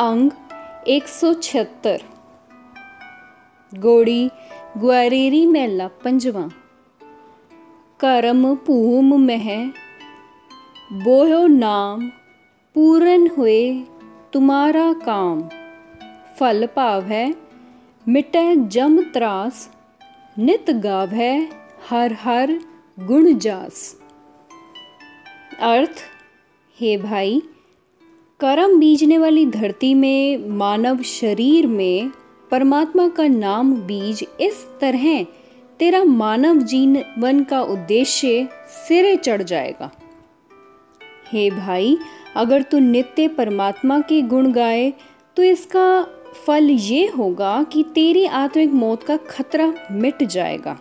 अंग एक सौ छिहत्तर। गोड़ी ग्वारेरी मेला पंजवा। करम भूम मह बोयो नाम, पूरन हुए तुम्हारा काम। फल भाव है मिटै जम त्रास, नित गाव है हर हर गुण जास। अर्थ, हे भाई कर्म बीजने वाली धरती में, मानव शरीर में परमात्मा का नाम बीज इस तरह, तेरा मानव जीवन का उद्देश्य सिरे चढ़ जाएगा। हे भाई, अगर तू नित्य परमात्मा के गुण गाए तो इसका फल ये होगा कि तेरी आत्मिक मौत का खतरा मिट जाएगा।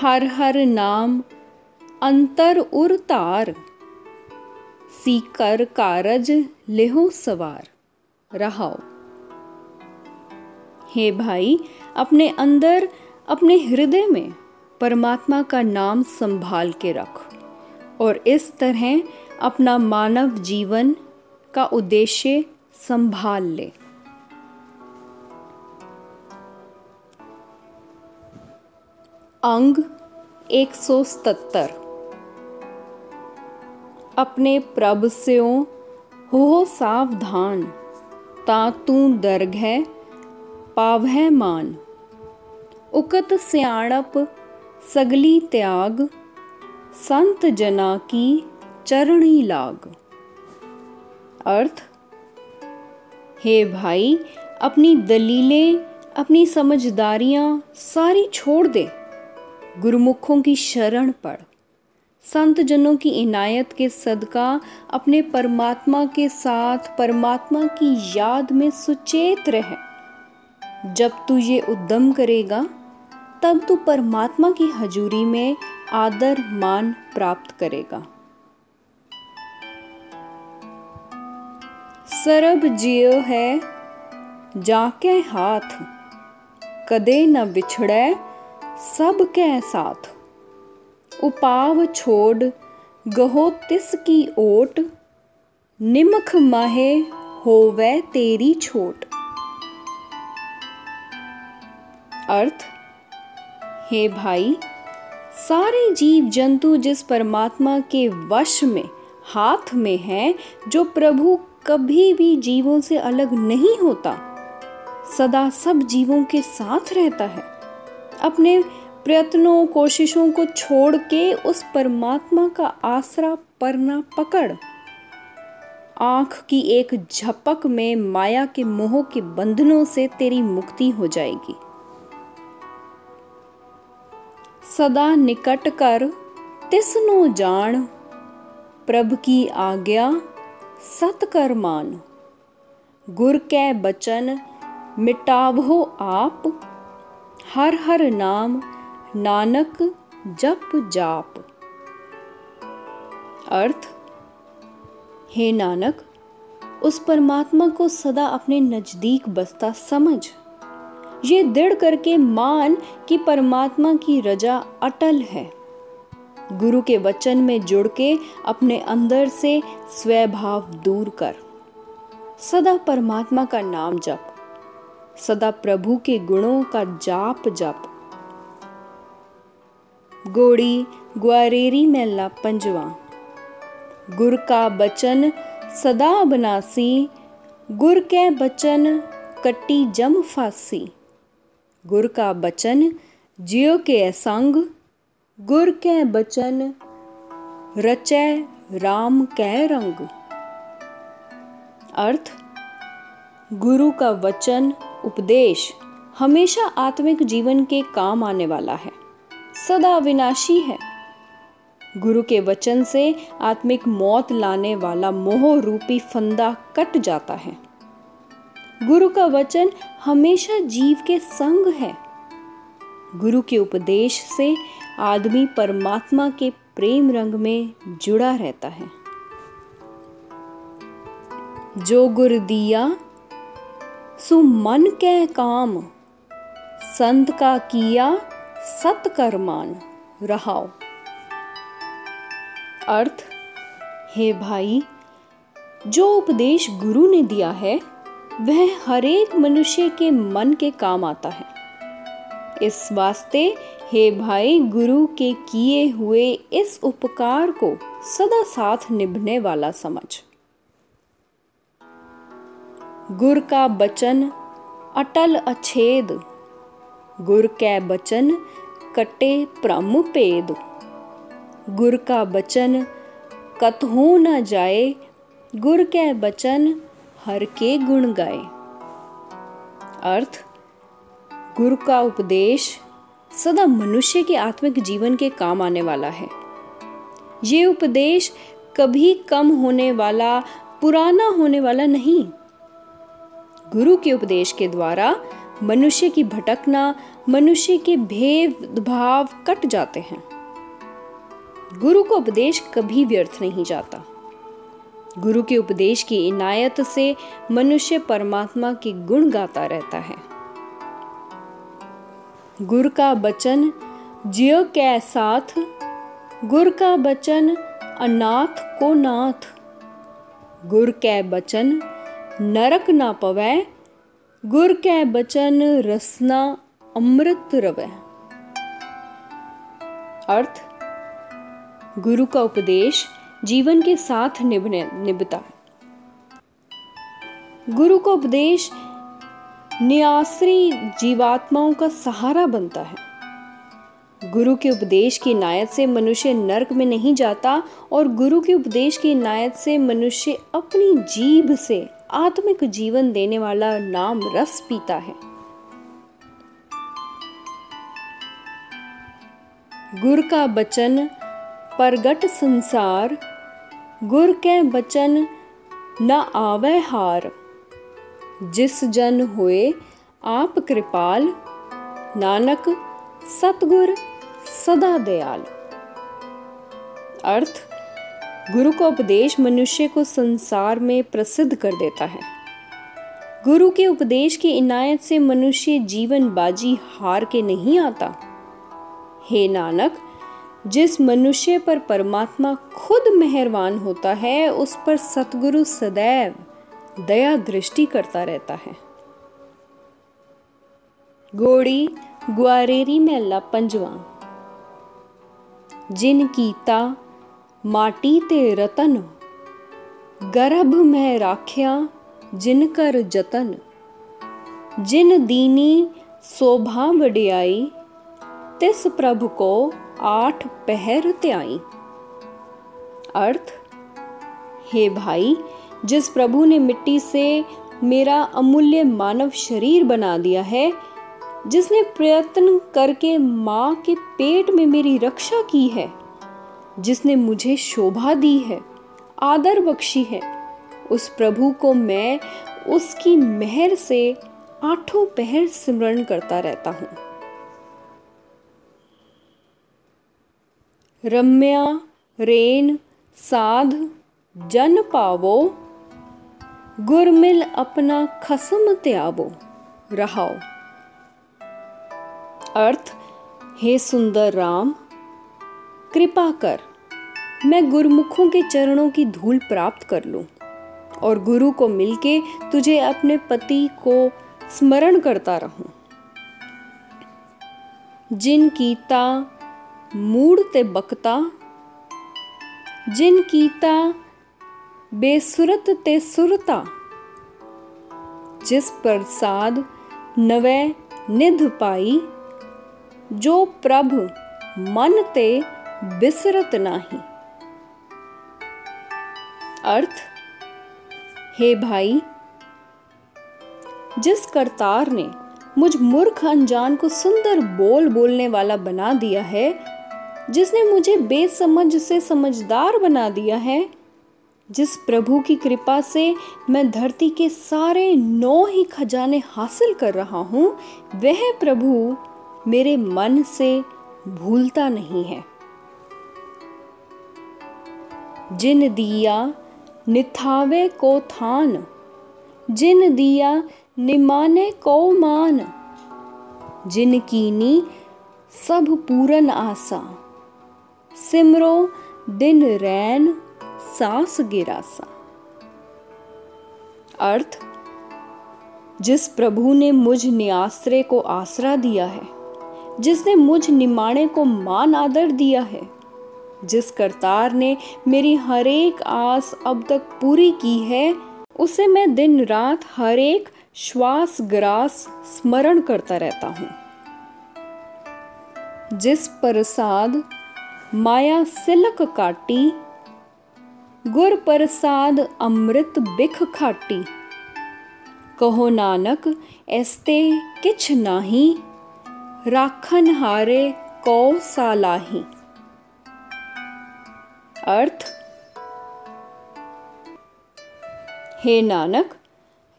हर हर नाम, अंतर उर तार। सीकर कारज लेहो सवार। रहाओ। हे भाई, अपने अंदर, अपने हृदय में परमात्मा का नाम संभाल के रख और इस तरह अपना मानव जीवन का उद्देश्य संभाल ले। अंग एक सौ सतर अपने प्रभ स्यो। हो सावधान, ता तू दर्ग है, पावह मान। उकत सियाणप, सगली त्याग, संत जना की चरणी लाग। अर्थ, हे भाई, अपनी दलीलें, अपनी समझदारियाँ सारी छोड़ दे। गुरुमुखों की शरण पढ़। संत जनों की इनायत के सदका, अपने परमात्मा के साथ, परमात्मा की याद में सुचेत रह। जब तू ये उद्यम करेगा, तब तू परमात्मा की हजूरी में आदर मान प्राप्त करेगा। सरब जियो है, जाके हाथ, कदे न बिछड़े सब के साथ। उपाव छोड़ गहो तिस की ओट। निमख माहे होवे तेरी छोट। अर्थ, हे भाई, सारे जीव जंतु जिस परमात्मा के वश में, हाथ में है, जो प्रभु कभी भी जीवों से अलग नहीं होता, सदा सब जीवों के साथ रहता है। अपने प्रयत्नों, कोशिशों को छोड़ के उस परमात्मा का आसरा परना पकड़। आँख की एक झपक में माया के मोह के बंधनों से तेरी मुक्ति हो जाएगी। सदा निकट कर, तिसनो जान प्रभ की आज्ञा सत कर मान। गुर के बचन मिटावो आप। हर हर नाम नानक जप जाप। अर्थ, हे नानक, उस परमात्मा को सदा अपने नज़दीक बसता समझ। ये दृढ़ करके मान कि परमात्मा की रजा अटल है। गुरु के वचन में जुड़ के अपने अंदर से स्वभाव दूर कर। सदा परमात्मा का नाम जप, सदा प्रभु के गुणों का जाप जप। गोड़ी, ग्वारेरी मेला पंजवा। गुर का बचन सदा बनासी, गुर के बचन कट्टी जम फासी। गुर का बचन जियो के संग, गुर के बचन रचै राम कै रंग। अर्थ, गुरु का वचन उपदेश हमेशा आत्मिक जीवन के काम आने वाला है। सदा विनाशी है। गुरु के वचन से आत्मिक मौत लाने वाला मोह रूपी फंदा कट जाता है। गुरु का वचन हमेशा जीव के संग है। गुरु के उपदेश से आदमी परमात्मा के प्रेम रंग में जुड़ा रहता है। जो गुर दिया, सु मन के काम, संत का किया सतकर्मान रहाओ। अर्थ, हे भाई, जो उपदेश गुरु ने दिया है, वह हरेक मनुष्य के मन के काम आता है। इस वास्ते हे भाई, गुरु के किए हुए इस उपकार को सदा साथ निभने वाला समझ। गुर का बचन अटल अछेद गुर कै बचन कटे प्रम पेद। गुर का बचन कतहो न जाए, गुर कै बचन हर के गुण गाए। अर्थ, गुरु का उपदेश सदा मनुष्य के आत्मिक जीवन के काम आने वाला है। ये उपदेश कभी कम होने वाला, पुराना होने वाला नहीं। गुरु के उपदेश के द्वारा मनुष्य की भटकना, मनुष्य के भेदभाव कट जाते हैं। गुरु का उपदेश कभी व्यर्थ नहीं जाता। गुरु के उपदेश की इनायत से मनुष्य परमात्मा के गुण गाता रहता है। गुर का बचन, जियो कै साथ, गुर का बचन, अनाथ को नाथ। गुर कै बचन, नरक ना पवै गुर कै बचन रसना अमृत रवै। अर्थ, गुरु का उपदेश जीवन के साथ निभने, निभता। गुरु का उपदेश नियासरी जीवात्माओं का सहारा बनता है। गुरु के उपदेश की नायत से मनुष्य नरक में नहीं जाता और गुरु के उपदेश की नायत से मनुष्य अपनी जीभ से आत्मिक जीवन देने वाला नाम रस पीता है। गुर का बचन, परगट संसार। गुर के बचन, न आवे हार। जिस जन हुए, आप कृपाल। नानक, सतगुर, सदा दयाल। अर्थ गुरु का उपदेश मनुष्य को संसार में प्रसिद्ध कर देता है। गुरु के उपदेश की इनायत से मनुष्य जीवन बाजी हार के नहीं आता। हे नानक, जिस मनुष्य पर परमात्मा खुद मेहरबान होता है, उस पर सतगुरु सदैव दया दृष्टि करता रहता है। गोड़ी ग्वारेरी मेला पंजवा। जिन कीता माटी ते रतन। गर्भ में राख्या जिन कर जतन। जिन दीनी शोभा वडियाई, तिस प्रभु को आठ पहर त्याई। अर्थ, हे भाई, जिस प्रभु ने मिट्टी से मेरा अमूल्य मानव शरीर बना दिया है, जिसने प्रयत्न करके माँ के पेट में मेरी रक्षा की है जिसने मुझे शोभा दी है, आदर बख्शी है, उस प्रभु को मैं उसकी मेहर से आठों पहर सिमरण करता रहता हूँ। रम्या, रेन, साध, जन पावो, गुरमिल अपना खसम त्यागो रहाओ। अर्थ, हे सुंदर राम, कृपा कर। मैं गुरुमुखों के चरणों की धूल प्राप्त कर लूँ और गुरु को मिलके तुझे अपने पति को स्मरण करता रहूँ। जिन कीता मूड ते बकता जिन कीता बेसुरत ते सुरता, जिस प्रसाद नवे निध पाई, जो प्रभ मन ते बिसरत नाही। अर्थ, हे भाई, जिस करतार ने मुझ मूर्ख अनजान को सुंदर बोल बोलने वाला बना दिया है, जिसने मुझे बेसमझ से समझदार बना दिया है, जिस प्रभु की कृपा से मैं धरती के सारे नौ ही खजाने हासिल कर रहा हूँ, वह प्रभु मेरे मन से भूलता नहीं है। जिन दिया निथावे को थान जिन दिया निमाने को मान जिन कीनी सब पूरन आसा सिमरो दिन रैन सांस गिरासा अर्थ जिस प्रभु ने मुझ नियास्त्रे को आसरा दिया है जिसने मुझ निमाणे को मान आदर दिया है जिस करतार ने मेरी हर एक आस अब तक पूरी की है, उसे मैं दिन रात हर एक श्वास ग्रास स्मरण करता रहता हूँ। जिस प्रसाद माया सिलक काटी, गुर प्रसाद अमृत बिख खाटी। कहो नानक एस्ते किछ नाही, राखन हारे कौ सालाही अर्थ? हे नानक,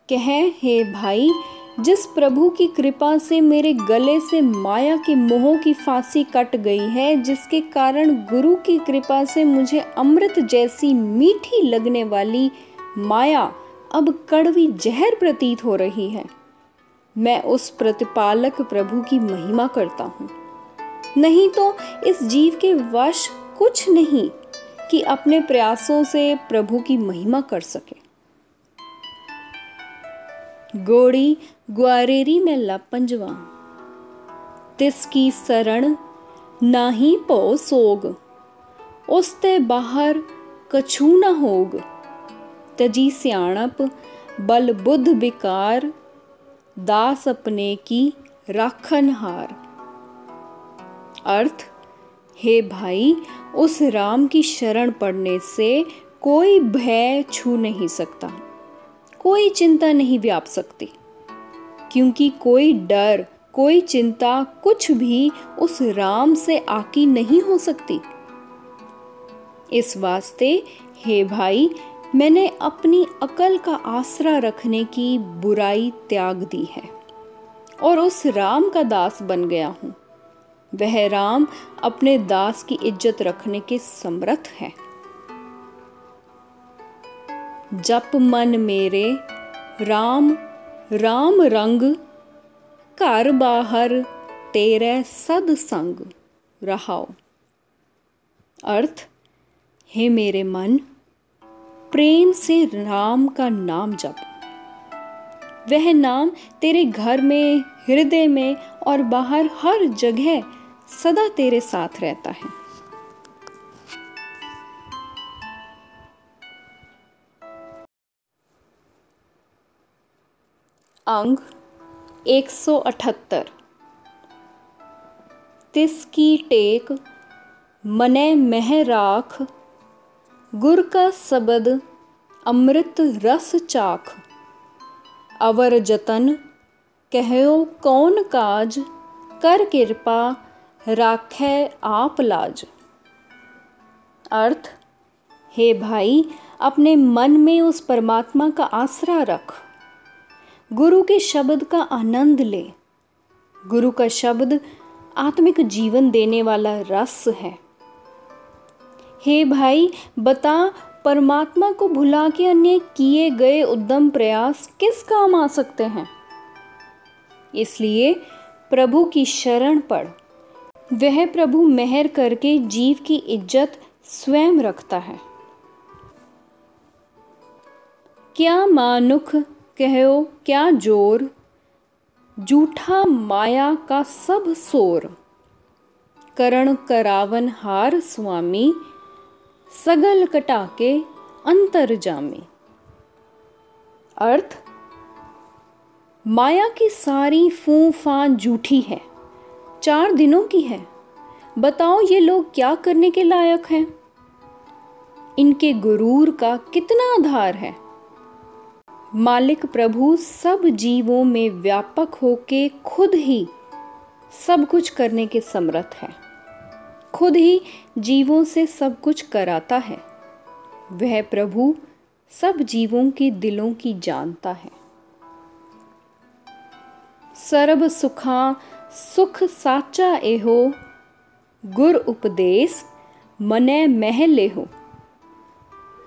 कह, हे भाई, जिस प्रभु की कृपा से मेरे गले से माया के मोह की फांसी कट गई है, जिसके कारण गुरु की कृपा से मुझे अमृत जैसी मीठी लगने वाली माया अब कड़वी जहर प्रतीत हो रही है। मैं उस प्रतिपालक प्रभु की महिमा करता हूँ। नहीं तो इस जीव के वश कुछ नहीं कि अपने प्रयासों से प्रभु की महिमा कर सके। गोड़ी ग्वारेरी में लपंजवा। तिसकी शरण नाही पो सोग। उसते बाहर कछु न होग। तजी सियाणप बल बुद्ध बिकार दास अपने की राखन हार अर्थ हे भाई, उस राम की शरण पड़ने से कोई भय छू नहीं सकता, कोई चिंता नहीं व्याप सकती। क्योंकि कोई डर, कोई चिंता कुछ भी उस राम से आकी नहीं हो सकती। इस वास्ते, हे भाई, मैंने अपनी अकल का आसरा रखने की बुराई त्याग दी है और उस राम का दास बन गया हूँ। वह राम अपने दास की इज़्ज़त रखने के समर्थ है। जप मन मेरे, राम राम रंग, घर बाहर तेरे सद संग रहाओ। अर्थ, हे मेरे मन, प्रेम से राम का नाम जप। वह नाम तेरे घर में, हृदय में और बाहर हर जगह सदा तेरे साथ रहता है। अंग 178 तिसकी टेक मने मह राख, गुर का सबद अमृत रस चाख। अवर जतन कहो कौन काज, कर कृपा राखे आप लाज। अर्थ, हे भाई, अपने मन में उस परमात्मा का आसरा रख। गुरु के शब्द का आनंद ले। गुरु का शब्द आत्मिक जीवन देने वाला रस है। हे भाई, बता, परमात्मा को भुला के अन्य किए गए उद्यम प्रयास किस काम आ सकते हैं? इसलिए प्रभु की शरण पढ़। वह प्रभु मेहर करके जीव की इज़्ज़त स्वयं रखता है। क्या मानुख कहो, क्या ज़ोर, जूठा माया का सब सोर। करण करावन हार स्वामी, सगल कटाके अंतर जामी। अर्थ, माया की सारी फू फान जूठी है। चार दिनों की है। बताओ ये लोग क्या करने के लायक हैं? इनके गुरूर का कितना आधार है? मालिक प्रभु सब जीवों में व्यापक होके खुद ही सब कुछ करने के समर्थ है। खुद ही जीवों से सब कुछ कराता है। वह प्रभु सब जीवों के दिलों की जानता है। सर्व सुखा सुख साचा एहो, गुर उपदेश मने मह लेहो।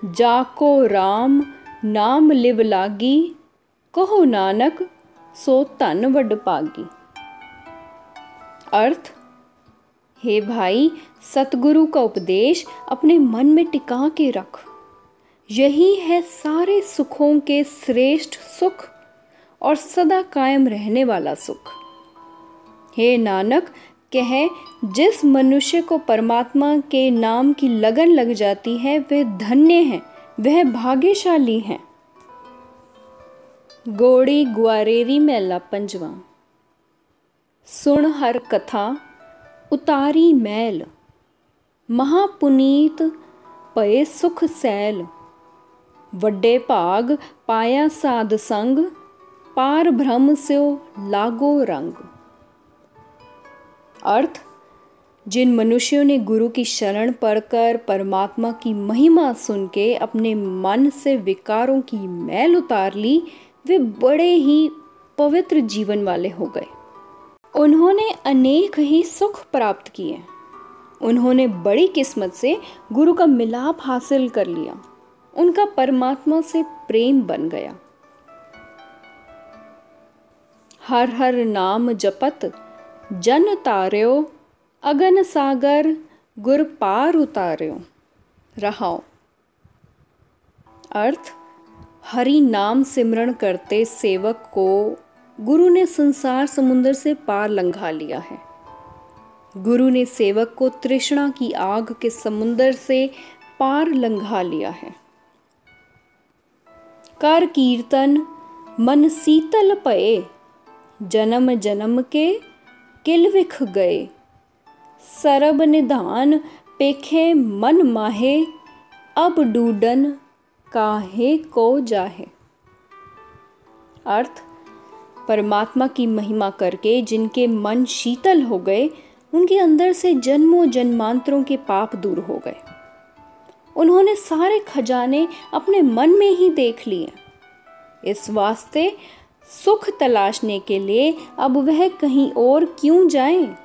जाको राम नाम लिव लागी, कहो नानक सो धन वड पागी। अर्थ, हे भाई, सतगुरु का उपदेश अपने मन में टिका के रख। यही है सारे सुखों के श्रेष्ठ सुख और सदा कायम रहने वाला सुख। हे नानक कहे जिस मनुष्य को परमात्मा के नाम की लगन लग जाती है वह धन्य है वह भाग्यशाली है गोड़ी ग्वारेरी मेला पंजवा सुन हर कथा उतारी मैल महापुनीत पए सुख सैल ਵੱਡੇ ਭਾਗ ਪਾਇਆ ਸਾਧ ਸੰਗ पार भ्रम स्यो लागो रंग अर्थ, जिन मनुष्यों ने गुरु की शरण पढ़कर परमात्मा की महिमा सुन के अपने मन से विकारों की मैल उतार ली, वे बड़े ही पवित्र जीवन वाले हो गए। उन्होंने अनेक ही सुख प्राप्त किए। उन्होंने बड़ी किस्मत से गुरु का मिलाप हासिल कर लिया। उनका परमात्मा से प्रेम बन गया। हर हर नाम जपत जन तार्यो, अगन सागर, गुर पार उतार्यो। रहाओ। अर्थ, हरि नाम सिमरण करते सेवक को गुरु ने संसार समुद्र से पार लंघा लिया है। गुरु ने सेवक को तृष्णा की आग के समुद्र से पार लंघा लिया है। कर कीर्तन, मन शीतल पए जन्म जन्म के किल विख गए। सरब निधान पेखे मन माहे, अब डूडन काहे को जाहे। अर्थ, परमात्मा की महिमा करके जिनके मन शीतल हो गए, उनके अंदर से जन्मों जन्मांतरों के पाप दूर हो गए। उन्होंने सारे खजाने अपने मन में ही देख लिए। इस वास्ते सुख तलाशने के लिए अब वह कहीं और क्यों जाएँ?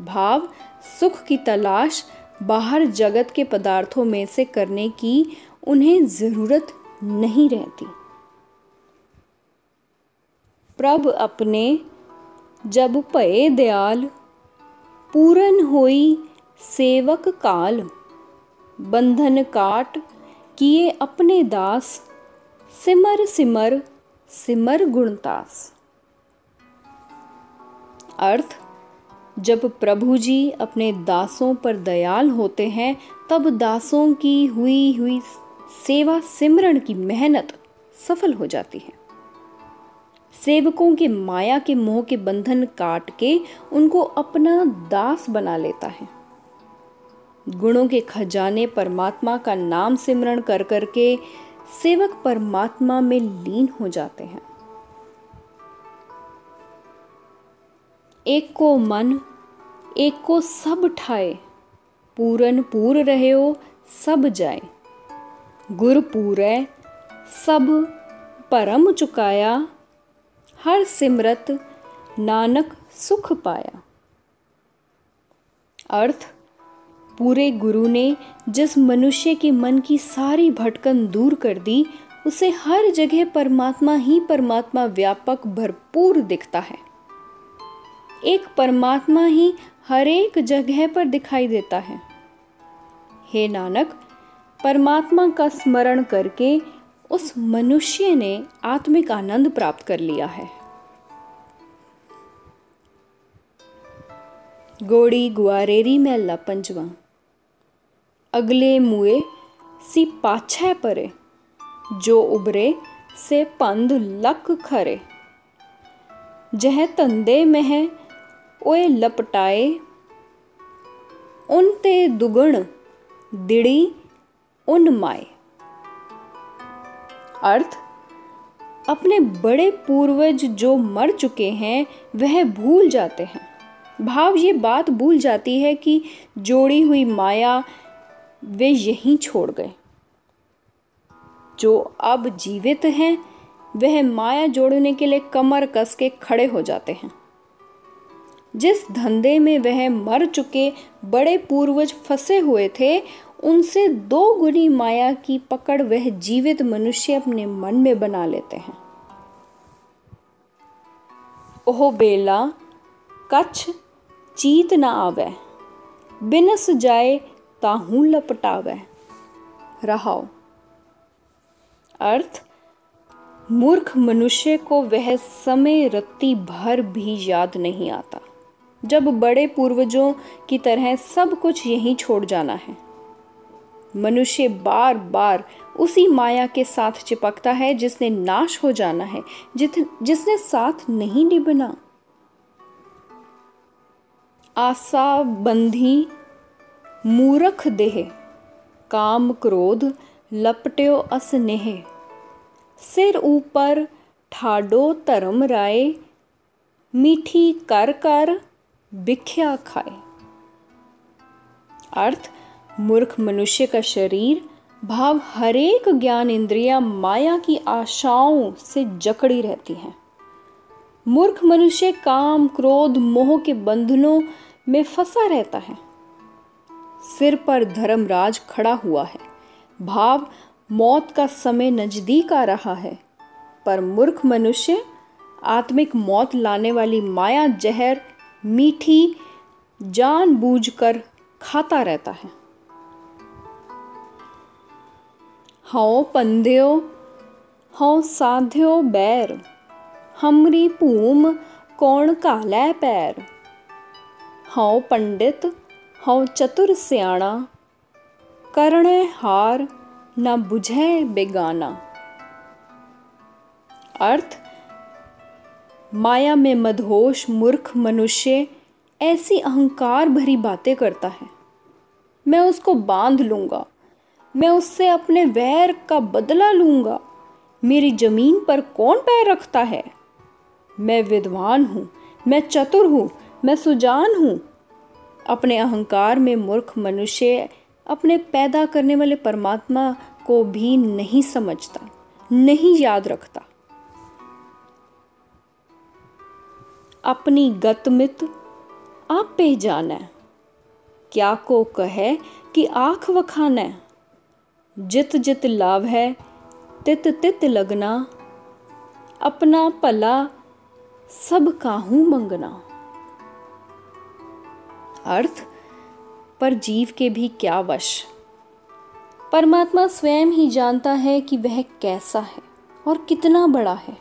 भाव, सुख की तलाश बाहर जगत के पदार्थों में से करने की उन्हें ज़रूरत नहीं रहती प्रभ अपने जब पए दयाल, पूरन होई सेवक काल, बंधन काट किए अपने दास, सिमर सिमर सिमर गुणतास अर्थ, जब प्रभु जी अपने दासों पर दयाल होते हैं, तब दासों की हुई हुई सेवा सिमरण की मेहनत सफल हो जाती है। सेवकों के माया के मोह के बंधन काट के उनको अपना दास बना लेता है। गुणों के खजाने परमात्मा का नाम सिमरण कर करके सेवक परमात्मा में लीन हो जाते हैं। एक को मन, एक को सब ठाए, पूरन पूर रहे हो, सब जाए। गुरपूर सब परम चुकाया। हर सिमरत नानक सुख पाया। अर्थ पूरे गुरु ने जिस मनुष्य के मन की सारी भटकन दूर कर दी, उसे हर जगह परमात्मा ही परमात्मा व्यापक भरपूर दिखता है। एक परमात्मा ही हर एक जगह पर दिखाई देता है। हे नानक, परमात्मा का स्मरण करके उस मनुष्य ने आत्मिक आनंद प्राप्त कर लिया है। गोड़ी गुआरेरी मेला पंजवा अगले मुए सी पाछे परे, जो उबरे से पंद लक खरे। जह तंदे मह ओए लपटाए उनते दुगुण दिड़ी उन्माय अर्थ, अपने बड़े पूर्वज जो मर चुके हैं, वह भूल जाते हैं। भाव ये बात भूल जाती है कि जोड़ी हुई माया वे यहीं छोड़ गए। जो अब जीवित हैं, वह माया जोड़ने के लिए कमर कस के खड़े हो जाते हैं। जिस धंधे में वह मर चुके बड़े पूर्वज फंसे हुए थे, उनसे दो गुनी माया की पकड़ वह जीवित मनुष्य अपने मन में बना लेते हैं। ओह बेला, कच्छ, चीत ना आवे। बिनस जाए ताहू लपटावे। रहाओ। अर्थ, मूर्ख मनुष्य को वह समय रत्ती भर भी याद नहीं आता। जब बड़े पूर्वजों की तरह सब कुछ यहीं छोड़ जाना है। मनुष्य बार बार उसी माया के साथ चिपकता है जिसने नाश हो जाना है, जित, जिसने साथ नहीं निभना। आशा बंधी मूरख देह काम क्रोध लपट्यो असनेह सिर ऊपर ठाडो धर्म राय मीठी कर कर बिख्या खाए अर्थ मूर्ख मनुष्य का शरीर भाव हरेक ज्ञान इंद्रिया माया की आशाओं से जकड़ी रहती हैं मूर्ख मनुष्य काम क्रोध मोह के बंधनों में फंसा रहता है सिर पर धर्मराज खड़ा हुआ है। भाव, मौत का समय नज़दीक आ रहा है। पर मूर्ख मनुष्य, आत्मिक मौत लाने वाली माया जहर, मीठी जानबूझकर खाता रहता है। हौ पंध्यो हौ साध्यो बैर, हमरी भूम कौन कालै पैर। हौ पंडित हौ चतुर सियाणा, करण हार न बुझे बेगाना। अर्थ, माया में मदहोश मूर्ख मनुष्य ऐसी अहंकार भरी बातें करता है। मैं उसको बाँध लूँगा, मैं उससे अपने वैर का बदला लूँगा। मेरी ज़मीन पर कौन पैर रखता है? मैं विद्वान हूँ, मैं चतुर हूँ, मैं सुजान हूँ अपने अहंकार में मूर्ख मनुष्य अपने पैदा करने वाले परमात्मा को भी नहीं समझता, नहीं याद रखता। अपनी गतमित आप पे जाना। क्या को कहे कि आख वखाना। जित जित लाभ है तित तित लगना। अपना भला सब काहू मंगना। अर्थ, पर जीव के भी क्या वश। परमात्मा स्वयं ही जानता है कि वह कैसा है और कितना बड़ा है।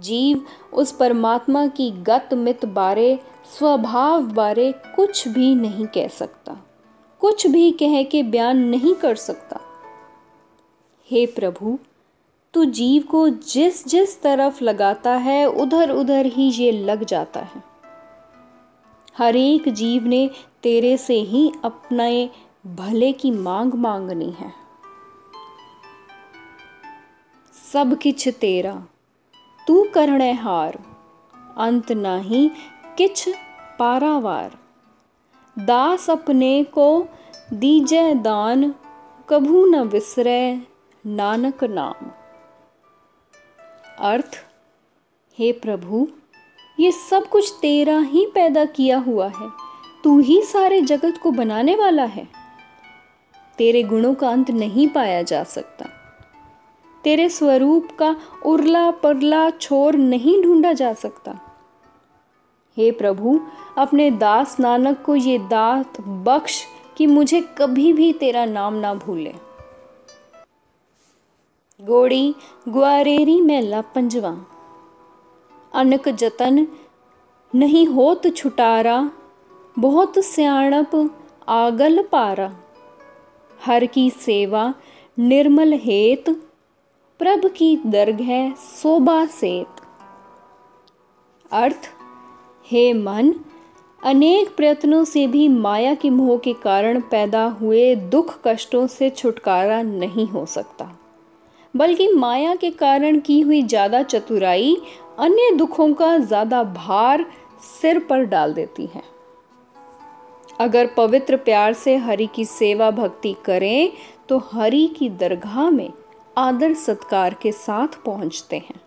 जीव उस परमात्मा की गत मित बारे, स्वभाव बारे कुछ भी नहीं कह सकता। कुछ भी कह के बयान नहीं कर सकता। हे प्रभु, तू जीव को जिस जिस तरफ़ लगाता है उधर उधर ही ये लग जाता है। हर एक जीव ने तेरे से ही अपने भले की मांग मांगनी है। सब किछ तेरा, तू करणे हार, अंत नाही किछ पारावार। दास अपने को दीजे दान, कभू न विसरे नानक नाम। अर्थ, हे प्रभु ये सब कुछ तेरा ही पैदा किया हुआ है। तू ही सारे जगत को बनाने वाला है। तेरे गुणों का अंत नहीं पाया जा सकता। तेरे स्वरूप का उरला परला छोर नहीं ढूंढा जा सकता। हे प्रभु, अपने दास नानक को ये दात बख्श कि मुझे कभी भी तेरा नाम ना भूले। गोड़ी, ग्वारेरी मेला पंजवा। अनक जतन नहीं होत छुटारा बहुत सियाणप आगल पारा हर की सेवा निर्मल हेत प्रभ की दर्ग है शोभा सेत अर्थ हे मन अनेक प्रयत्नों से भी माया के मोह के कारण पैदा हुए दुख कष्टों से छुटकारा नहीं हो सकता बल्कि माया के कारण की हुई ज़्यादा चतुराई अन्य दुखों का ज़्यादा भार सिर पर डाल देती हैं। अगर पवित्र प्यार से हरि की सेवा भक्ति करें तो हरि की दरगाह में आदर सत्कार के साथ पहुँचते हैं।